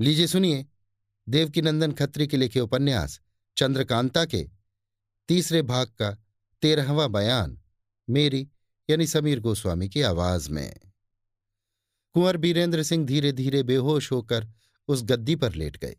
लीजिए सुनिए। देवकीनंदन खत्री के लिखे उपन्यास, चंद्रकांता के। तीसरे भाग का तेरहवा बयान, मेरी यानी समीर गोस्वामी की आवाज़ में। कुंवर बीरेंद्र सिंह धीरे धीरे बेहोश होकर उस गद्दी पर लेट गए।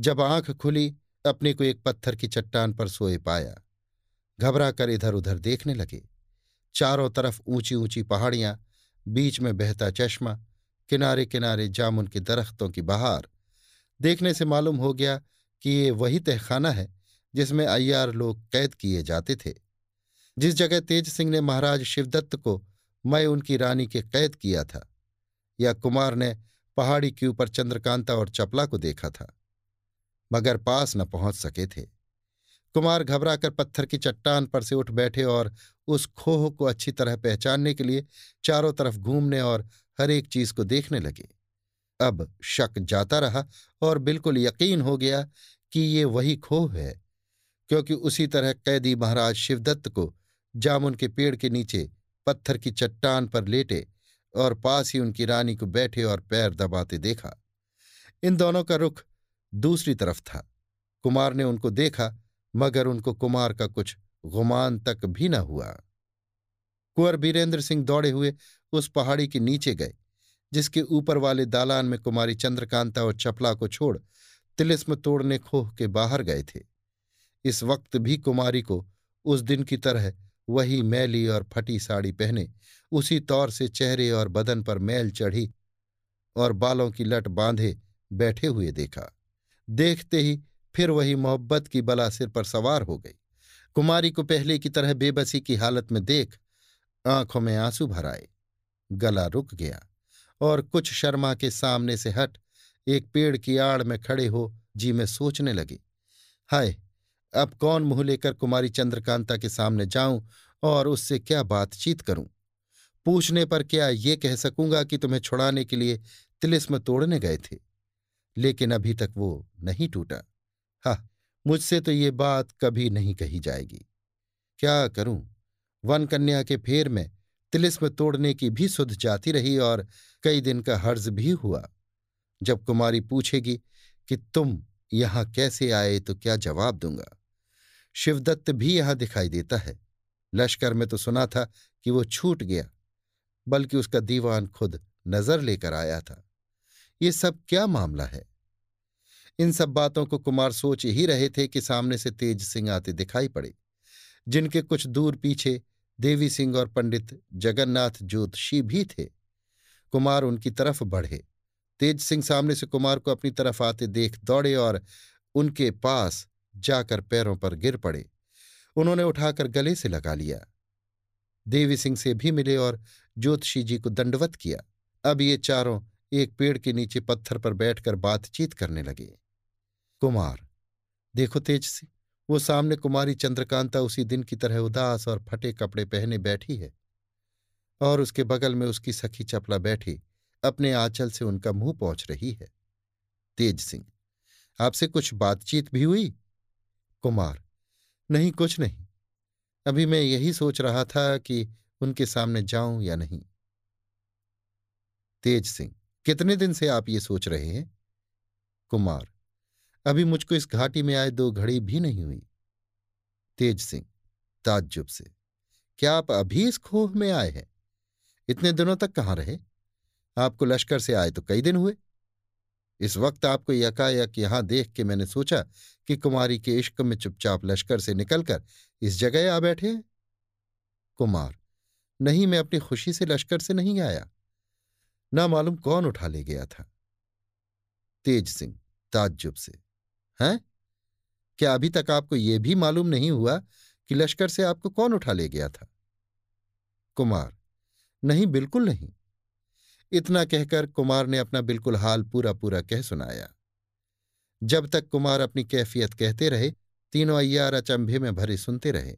जब आँख खुली, अपने को एक पत्थर की चट्टान पर सोए पाया। घबरा कर इधर उधर देखने लगे। चारों तरफ़ ऊँची ऊँची पहाड़ियाँ, बीच में बहता चश्मा किनारे किनारे जामुन के दरख्तों की बहार। देखने से मालूम हो गया कि ये वही तहखाना है जिसमें अय्यार लोग कैद किए जाते थे। जिस जगह तेज सिंह ने महाराज शिवदत्त को मैं उनकी रानी के कैद किया था, या कुमार ने पहाड़ी के ऊपर चंद्रकांता और चपला को देखा था, मगर पास न पहुँच सके थे। कुमार घबराकर पत्थर की चट्टान पर से उठ बैठे और उस खोह को अच्छी तरह पहचानने के लिए चारों तरफ़ घूमने और हर एक चीज़ को देखने लगे। अब शक जाता रहा और बिल्कुल यकीन हो गया कि ये वही खोह है, क्योंकि उसी तरह कैदी महाराज शिवदत्त को जामुन के पेड़ के नीचे पत्थर की चट्टान पर लेटे और पास ही उनकी रानी को बैठे और पैर दबाते देखा। इन दोनों का रुख दूसरी तरफ़ था। कुमार ने उनको देखा, मगर उनको कुमार का कुछ गुमान तक भी न हुआ। कुंवर बीरेंद्र सिंह दौड़े हुए उस पहाड़ी के नीचे गए, जिसके ऊपर वाले दालान में कुमारी चंद्रकांता और चपला को छोड़ तिलिस्म तोड़ने खोह के बाहर गए थे। इस वक्त भी कुमारी को उस दिन की तरह वही मैली और फटी साड़ी पहने, उसी तौर से चेहरे और बदन पर मैल चढ़ी और बालों की लट बांधे बैठे हुए देखा। देखते ही फिर वही मोहब्बत की बला सिर पर सवार हो गई। कुमारी को पहले की तरह बेबसी की हालत में देख आँखों में आँसू भर आए। गला रुक गया और कुछ शर्मा के सामने से हट एक पेड़ की आड़ में खड़े हो जी में सोचने लगे, हाय, अब कौन मुँह लेकर कुमारी चंद्रकांता के सामने जाऊँ और उससे क्या बातचीत करूँ? पूछने पर क्या ये कह सकूँगा कि तुम्हें छुड़ाने के लिए तिलिस्म तोड़ने गए थे? लेकिन अभी तक वो नहीं टूटा। हा, मुझसे तो ये बात कभी नहीं कही जाएगी। क्या करूँ? वन कन्या के फेर में तिलिस्म तोड़ने की भी सुध जाती रही और कई दिन का हर्ज भी हुआ। जब कुमारी पूछेगी कि तुम यहाँ कैसे आए तो क्या जवाब दूँगा? शिवदत्त भी यहाँ दिखाई देता है। लश्कर में तो सुना था कि वो छूट गया, बल्कि उसका दीवान खुद नज़र लेकर आया था। ये सब क्या मामला है? इन सब बातों को कुमार सोच ही रहे थे कि सामने से तेज सिंह आते दिखाई पड़े, जिनके कुछ दूर पीछे देवी सिंह और पंडित जगन्नाथ ज्योतिषी भी थे। कुमार उनकी तरफ़ बढ़े। तेज सिंह सामने से कुमार को अपनी तरफ़ आते देख दौड़े और उनके पास जाकर पैरों पर गिर पड़े। उन्होंने उठाकर गले से लगा लिया। देवी सिंह से भी मिले और ज्योतिषी जी को दंडवत किया। अब ये चारों एक पेड़ के नीचे पत्थर पर बैठकर बातचीत करने लगे। कुमार, देखो तेज सिंह। वो सामने कुमारी चंद्रकांता उसी दिन की तरह उदास और फटे कपड़े पहने बैठी है और उसके बगल में उसकी सखी चपला बैठी अपने आंचल से उनका मुँह पहुँच रही है। तेज सिंह, आपसे कुछ बातचीत भी हुई? कुमार, नहीं, कुछ नहीं। अभी मैं यही सोच रहा था कि उनके सामने जाऊँ या नहीं। तेज सिंह, कितने दिन से आप ये सोच रहे हैं? कुमार अभी मुझको इस घाटी में आए दो घड़ी भी नहीं हुई। तेज सिंह, ताज्जुब से, क्या आप अभी इस खोह में आए हैं? इतने दिनों तक कहाँ रहे? आपको लश्कर से आए तो कई दिन हुए। इस वक्त आपको यकायक यहाँ देख के मैंने सोचा कि कुमारी के इश्क में चुपचाप लश्कर से निकलकर इस जगह आ बैठे हैं। कुमार, नहीं, मैं अपनी खुशी से लश्कर से नहीं आया। ना मालूम कौन उठा ले गया था? तेज सिंह, ताज्जुब से हैं? क्या अभी तक आपको यह भी मालूम नहीं हुआ कि लश्कर से आपको कौन उठा ले गया था? कुमार, नहीं, बिल्कुल नहीं। इतना कहकर कुमार ने अपना बिल्कुल हाल पूरा पूरा कह सुनाया। जब तक कुमार अपनी कैफियत कहते रहे, तीनों अय्यार अचंभे में भरे सुनते रहे।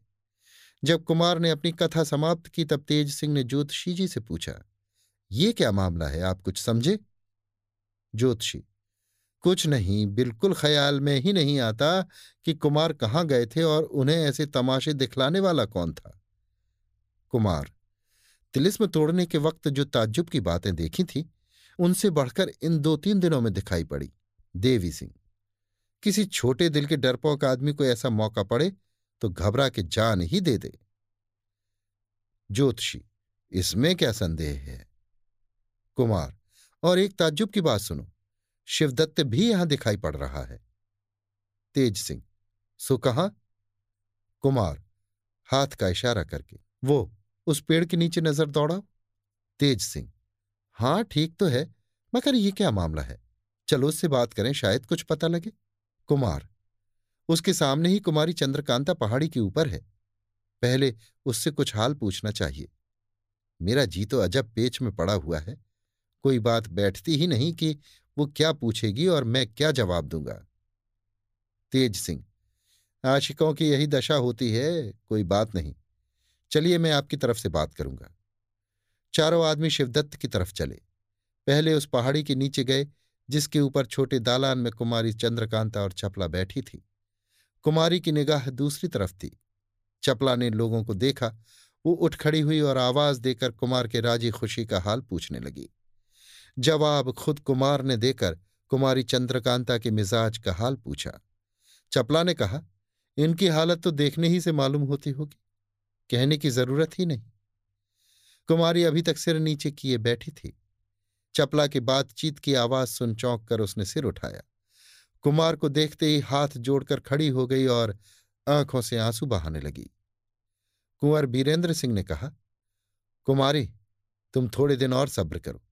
जब कुमार ने अपनी कथा समाप्त की, तब तेज सिंह ने ज्योतिषी जी से पूछा, ये क्या मामला है? आप कुछ समझे? ज्योतिषी कुछ नहीं, बिल्कुल ख्याल में ही नहीं आता कि कुमार कहाँ गए थे और उन्हें ऐसे तमाशे दिखलाने वाला कौन था। कुमार, तिलिस्म तोड़ने के वक्त जो ताज्जुब की बातें देखी थी, उनसे बढ़कर इन दो तीन दिनों में दिखाई पड़ी। देवी सिंह, किसी छोटे दिल के डरपोक आदमी को ऐसा मौका पड़े तो घबरा के जान ही दे दे। ज्योतिषी, इसमें क्या संदेह है? कुमार, और एक ताज्जुब की बात सुनो। शिवदत्त भी यहाँ दिखाई पड़ रहा है। तेज सिंह, सो कहा? कुमार, हाथ का इशारा करके, वो, उस पेड़ के नीचे नज़र दौड़ाओ। तेज सिंह, हाँ, ठीक तो है, मगर ये क्या मामला है? चलो उससे बात करें, शायद कुछ पता लगे। कुमार, उसके सामने ही कुमारी चंद्रकांता पहाड़ी के ऊपर है। पहले उससे कुछ हाल पूछना चाहिए। मेरा जी तो अजब पेच में पड़ा हुआ है। कोई बात बैठती ही नहीं कि वो क्या पूछेगी और मैं क्या जवाब दूँगा? तेज सिंह, आशिकों की यही दशा होती है, कोई बात नहीं। चलिए मैं आपकी तरफ़ से बात करूँगा। चारों आदमी शिवदत्त की तरफ़ चले। पहले उस पहाड़ी के नीचे गए, जिसके ऊपर छोटे दालान में कुमारी चंद्रकांता और चपला बैठी थी। कुमारी की निगाह दूसरी तरफ़ थी। चपला ने लोगों को देखा, वो उठ खड़ी हुई और आवाज़ देकर कुमार के राज़ी खुशी का हाल पूछने लगी। जवाब खुद कुमार ने देकर कुमारी चंद्रकांता के मिजाज का हाल पूछा। चपला ने कहा, इनकी हालत तो देखने ही से मालूम होती होगी। कहने की ज़रूरत ही नहीं। कुमारी अभी तक सिर नीचे किए बैठी थी। चपला की बातचीत की आवाज़ सुन चौंक कर उसने सिर उठाया। कुमार को देखते ही हाथ जोड़कर खड़ी हो गई और आँखों से आँसू बहाने लगी। कुंवर बीरेंद्र सिंह ने कहा, कुमारी, तुम थोड़े दिन और सब्र करो।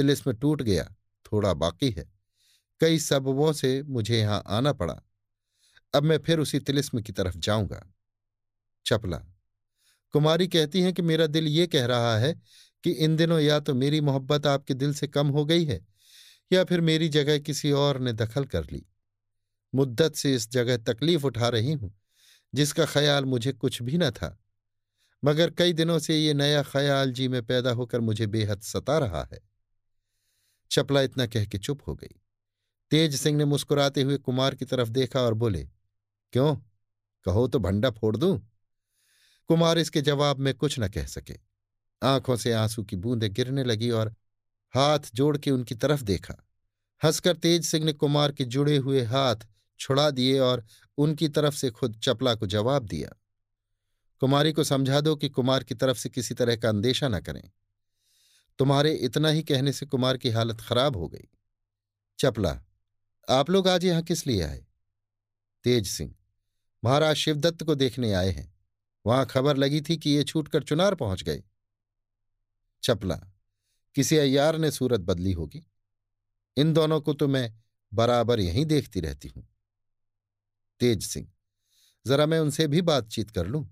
तिलिस्म टूट गया, थोड़ा बाकी है। कई सबबों से मुझे यहाँ आना पड़ा। अब मैं फिर उसी तिलिस्म की तरफ़ जाऊँगा। चपला। कुमारी कहती हैं कि मेरा दिल ये कह रहा है कि इन दिनों या तो मेरी मोहब्बत आपके दिल से कम हो गई है, या फिर मेरी जगह किसी और ने दखल कर ली। मुद्दत से इस जगह तकलीफ़ उठा रही हूँ, जिसका ख्याल मुझे कुछ भी न था। मगर कई दिनों से ये नया ख्याल जी में पैदा होकर मुझे बेहद सता रहा है। चपला इतना कह के चुप हो गई। तेज सिंह ने मुस्कुराते हुए कुमार की तरफ़ देखा और बोले, क्यों? कहो तो भंडा फोड़ दूँ? कुमार इसके जवाब में कुछ न कह सके। आँखों से आँसू की बूंदें गिरने लगी और हाथ जोड़ के उनकी तरफ़ देखा। हंसकर तेज सिंह ने कुमार के जुड़े हुए हाथ छुड़ा दिए और उनकी तरफ़ से खुद चपला को जवाब दिया। कुमारी को समझा दो कि कुमार की तरफ़ से किसी तरह का अंदेशा न करें। तुम्हारे इतना ही कहने से कुमार की हालत खराब हो गई। चपला, आप लोग आज यहाँ किस लिए आए? तेज सिंह, महाराज शिवदत्त को देखने आए हैं। वहाँ खबर लगी थी कि ये छूटकर चुनार पहुँच गए। चपला, किसी अयार ने सूरत बदली होगी। इन दोनों को तो मैं बराबर यहीं देखती रहती हूँ। तेज सिंह, जरा मैं उनसे भी बातचीत कर लूँ।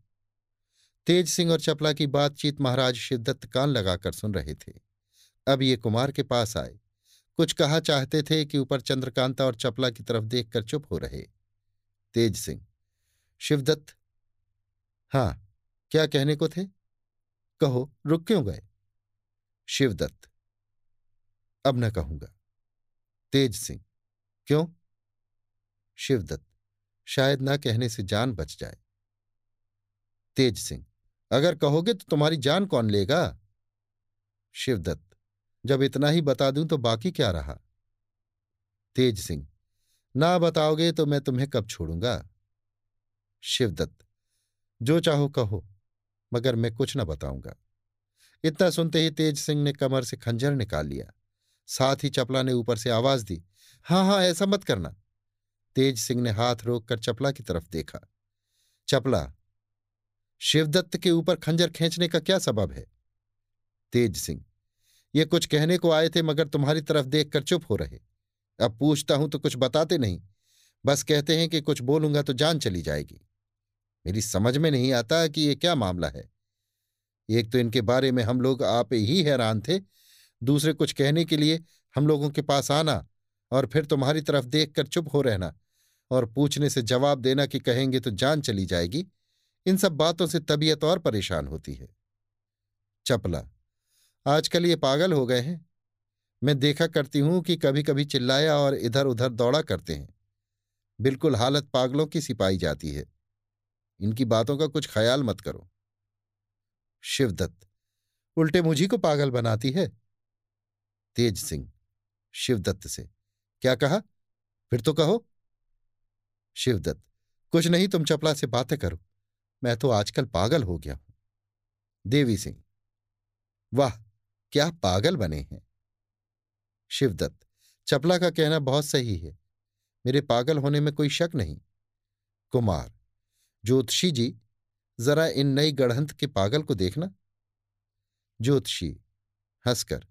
तेज सिंह और चपला की बातचीत महाराज शिवदत्त कान लगाकर सुन रहे थे। अब ये कुमार के पास आए। कुछ कहा चाहते थे कि ऊपर चंद्रकांता और चपला की तरफ़ देखकर चुप हो रहे। तेज सिंह, शिवदत्त, हाँ, क्या कहने को थे? कहो, रुक क्यों गए? शिवदत्त, अब न कहूँगा। तेज सिंह, क्यों? शिवदत्त, शायद ना कहने से जान बच जाए। तेज सिंह अगर कहोगे तो तुम्हारी जान कौन लेगा? शिवदत्त, जब इतना ही बता दूँ तो बाकी क्या रहा? तेज सिंह, ना बताओगे तो मैं तुम्हें कब छोड़ूँगा? शिवदत्त, जो चाहो कहो, मगर मैं कुछ न बताऊँगा। इतना सुनते ही तेज सिंह ने कमर से खंजर निकाल लिया। साथ ही चपला ने ऊपर से आवाज़ दी, हाँ हाँ, ऐसा मत करना। तेज सिंह ने हाथ रोककर चपला की तरफ़ देखा। चपला शिवदत्त के ऊपर खंजर खींचने का क्या सबब है? तेज सिंह, ये कुछ कहने को आए थे मगर तुम्हारी तरफ़ देखकर चुप हो रहे। अब पूछता हूँ तो कुछ बताते नहीं। बस कहते हैं कि कुछ बोलूँगा तो जान चली जाएगी। मेरी समझ में नहीं आता कि ये क्या मामला है। एक तो इनके बारे में हम लोग आप ही हैरान थे। दूसरे कुछ कहने के लिए हम लोगों के पास आना और फिर तुम्हारी तरफ़ देखकर चुप हो रहना और पूछने से जवाब देना कि कहेंगे तो जान चली जाएगी। इन सब बातों से तबीयत और परेशान होती है। चपला, आजकल ये पागल हो गए हैं। मैं देखा करती हूँ कि कभी कभी चिल्लाया और इधर उधर दौड़ा करते हैं। बिल्कुल हालत पागलों की सिपाही जाती है। इनकी बातों का कुछ ख्याल मत करो। शिवदत्त, उल्टे मुझी को पागल बनाती है? तेज सिंह, शिवदत्त से, क्या कहा? फिर तो कहो। शिवदत्त, कुछ नहीं, तुम चपला से बातें करो। मैं तो आजकल पागल हो गया हूँ। देवी सिंह, वाह, क्या पागल बने हैं? शिवदत्त, चपला का कहना बहुत सही है। मेरे पागल होने में कोई शक नहीं। कुमार, ज्योतिषी जी, जरा इन नई गढ़ंत के पागल को देखना। ज्योतिषी, हंसकर,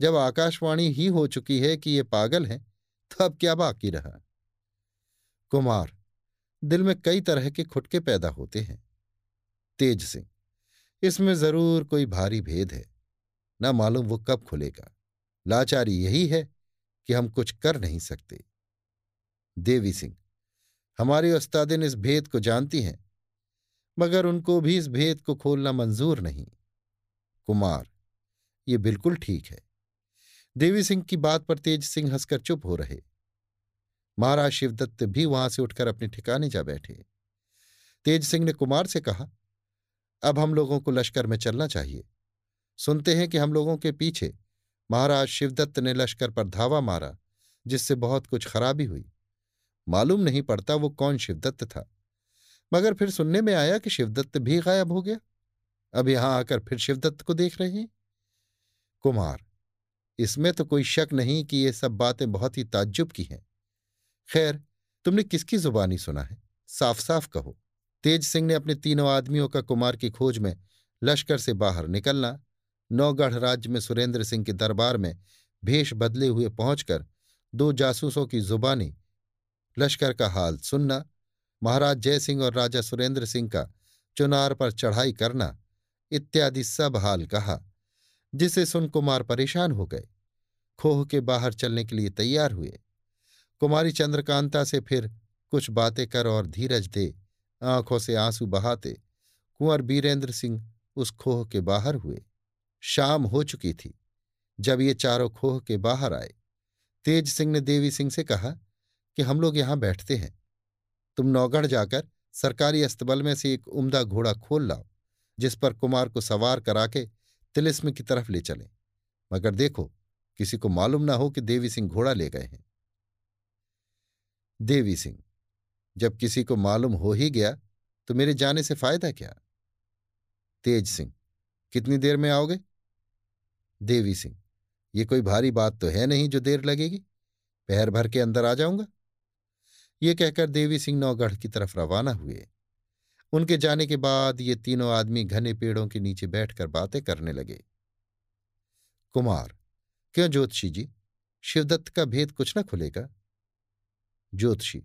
जब आकाशवाणी ही हो चुकी है कि ये पागल हैं तो अब क्या बाकी रहा? कुमार, दिल में कई तरह के खुटके पैदा होते हैं। तेज सिंह इसमें ज़रूर कोई भारी भेद है। न मालूम वो कब खुलेगा। लाचारी यही है कि हम कुछ कर नहीं सकते। देवी सिंह, हमारी उस्तादिन इस भेद को जानती हैं, मगर उनको भी इस भेद को खोलना मंजूर नहीं। कुमार, ये बिल्कुल ठीक है। देवी सिंह की बात पर तेज सिंह हंसकर चुप हो रहे। महाराज शिवदत्त भी वहाँ से उठकर अपने ठिकाने जा बैठे। तेज सिंह ने कुमार से कहा अब हम लोगों को लश्कर में चलना चाहिए। सुनते हैं कि हम लोगों के पीछे महाराज शिवदत्त ने लश्कर पर धावा मारा, जिससे बहुत कुछ खराबी हुई। मालूम नहीं पड़ता वो कौन शिवदत्त था, मगर फिर सुनने में आया कि शिवदत्त भी गायब हो गया। अब यहाँ आकर फिर शिवदत्त को देख रहे हैं। कुमार, इसमें तो कोई शक नहीं कि ये सब बातें बहुत ही ताज्जुब की हैं। खैर, तुमने किसकी जुबानी सुना है? साफ़ साफ़ कहो। तेज सिंह ने अपने तीनों आदमियों का कुमार की खोज में लश्कर से बाहर निकलना, नौगढ़ राज्य में सुरेंद्र सिंह के दरबार में भेष बदले हुए पहुंचकर दो जासूसों की जुबानी, लश्कर का हाल सुनना, महाराज जयसिंह और राजा सुरेंद्र सिंह का चुनार पर चढ़ाई करना, इत्यादि सब हाल कहा, जिसे सुन कुमार परेशान हो गए। खोह के बाहर चलने के लिए तैयार हुए। कुमारी चंद्रकांता से फिर कुछ बातें कर और धीरज दे आँखों से आँसू बहाते, कुंवर बीरेंद्र सिंह उस खोह के बाहर हुए। शाम हो चुकी थी। जब ये चारों खोह के बाहर आए, तेज सिंह ने देवी सिंह से कहा कि हम लोग यहाँ बैठते हैं। तुम नौगढ़ जाकर सरकारी अस्तबल में से एक उम्दा घोड़ा खोल लाओ, जिस पर कुमार को सवार करा के तिलिस्म की तरफ़ ले चले। मगर देखो, किसी को मालूम ना हो कि देवी सिंह घोड़ा ले गए हैं। देवी सिंह जब किसी को मालूम हो ही गया तो मेरे जाने से फ़ायदा क्या? तेज सिंह, कितनी देर में आओगे? देवी सिंह, ये कोई भारी बात तो है नहीं जो देर लगेगी। पैर भर के अंदर आ जाऊँगा। ये कहकर देवी सिंह नौगढ़ की तरफ़ रवाना हुए। उनके जाने के बाद ये तीनों आदमी घने पेड़ों के नीचे बैठकर बातें करने लगे। कुमार, क्यों ज्योतिषी जी? शिवदत्त का भेद कुछ न खुलेगा। ज्योतिषी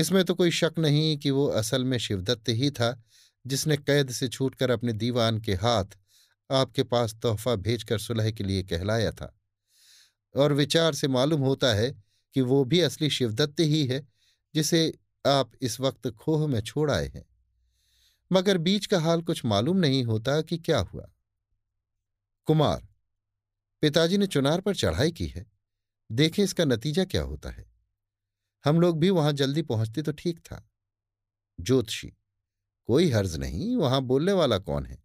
इसमें तो कोई शक नहीं कि वो असल में शिवदत्त ही था, जिसने कैद से छूटकर अपने दीवान के हाथ आपके पास तोहफा भेजकर सुलह के लिए कहलाया था। और विचार से मालूम होता है कि वो भी असली शिवदत्त ही है, जिसे आप इस वक्त खोह में छोड़ आए हैं। मगर बीच का हाल कुछ मालूम नहीं होता कि क्या हुआ। कुमार, पिताजी ने चुनार पर चढ़ाई की है। देखें इसका नतीजा क्या होता है। हम लोग भी वहाँ जल्दी पहुँचते तो ठीक था। ज्योतिषी, कोई हर्ज नहीं, वहाँ बोलने वाला कौन है?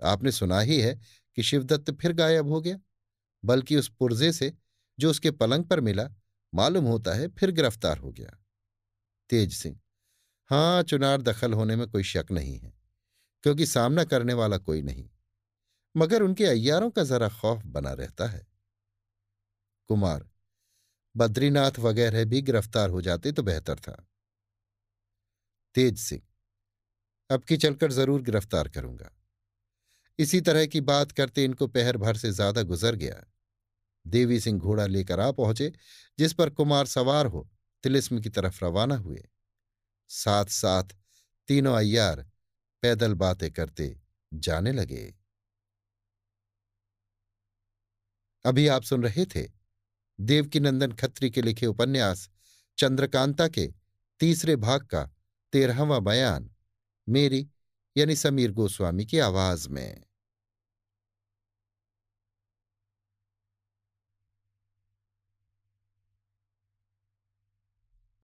आपने सुना ही है कि शिवदत्त फिर गायब हो गया, बल्कि उस पुर्जे से जो उसके पलंग पर मिला, मालूम होता है फिर गिरफ़्तार हो गया। तेज सिंह हाँ चुनार दखल होने में कोई शक नहीं है, क्योंकि सामना करने वाला कोई नहीं, मगर उनके अय्यारों का जरा खौफ बना रहता है। कुमार बद्रीनाथ वगैरह भी गिरफ़्तार हो जाते तो बेहतर था। तेज सिंह, अब की चलकर ज़रूर गिरफ़्तार करूँगा। इसी तरह की बात करते इनको पहर भर से ज़्यादा गुजर गया। देवी सिंह घोड़ा लेकर आ पहुँचे, जिस पर कुमार सवार हो, तिलिस्म की तरफ़ रवाना हुए। साथ साथ तीनों अय्यार पैदल बातें करते जाने लगे। अभी आप सुन रहे थे देवकीनंदन खत्री के लिखे उपन्यास, चंद्रकांता के तीसरे भाग का तेरहवा बयान, मेरी यानी समीर गोस्वामी की आवाज़ में।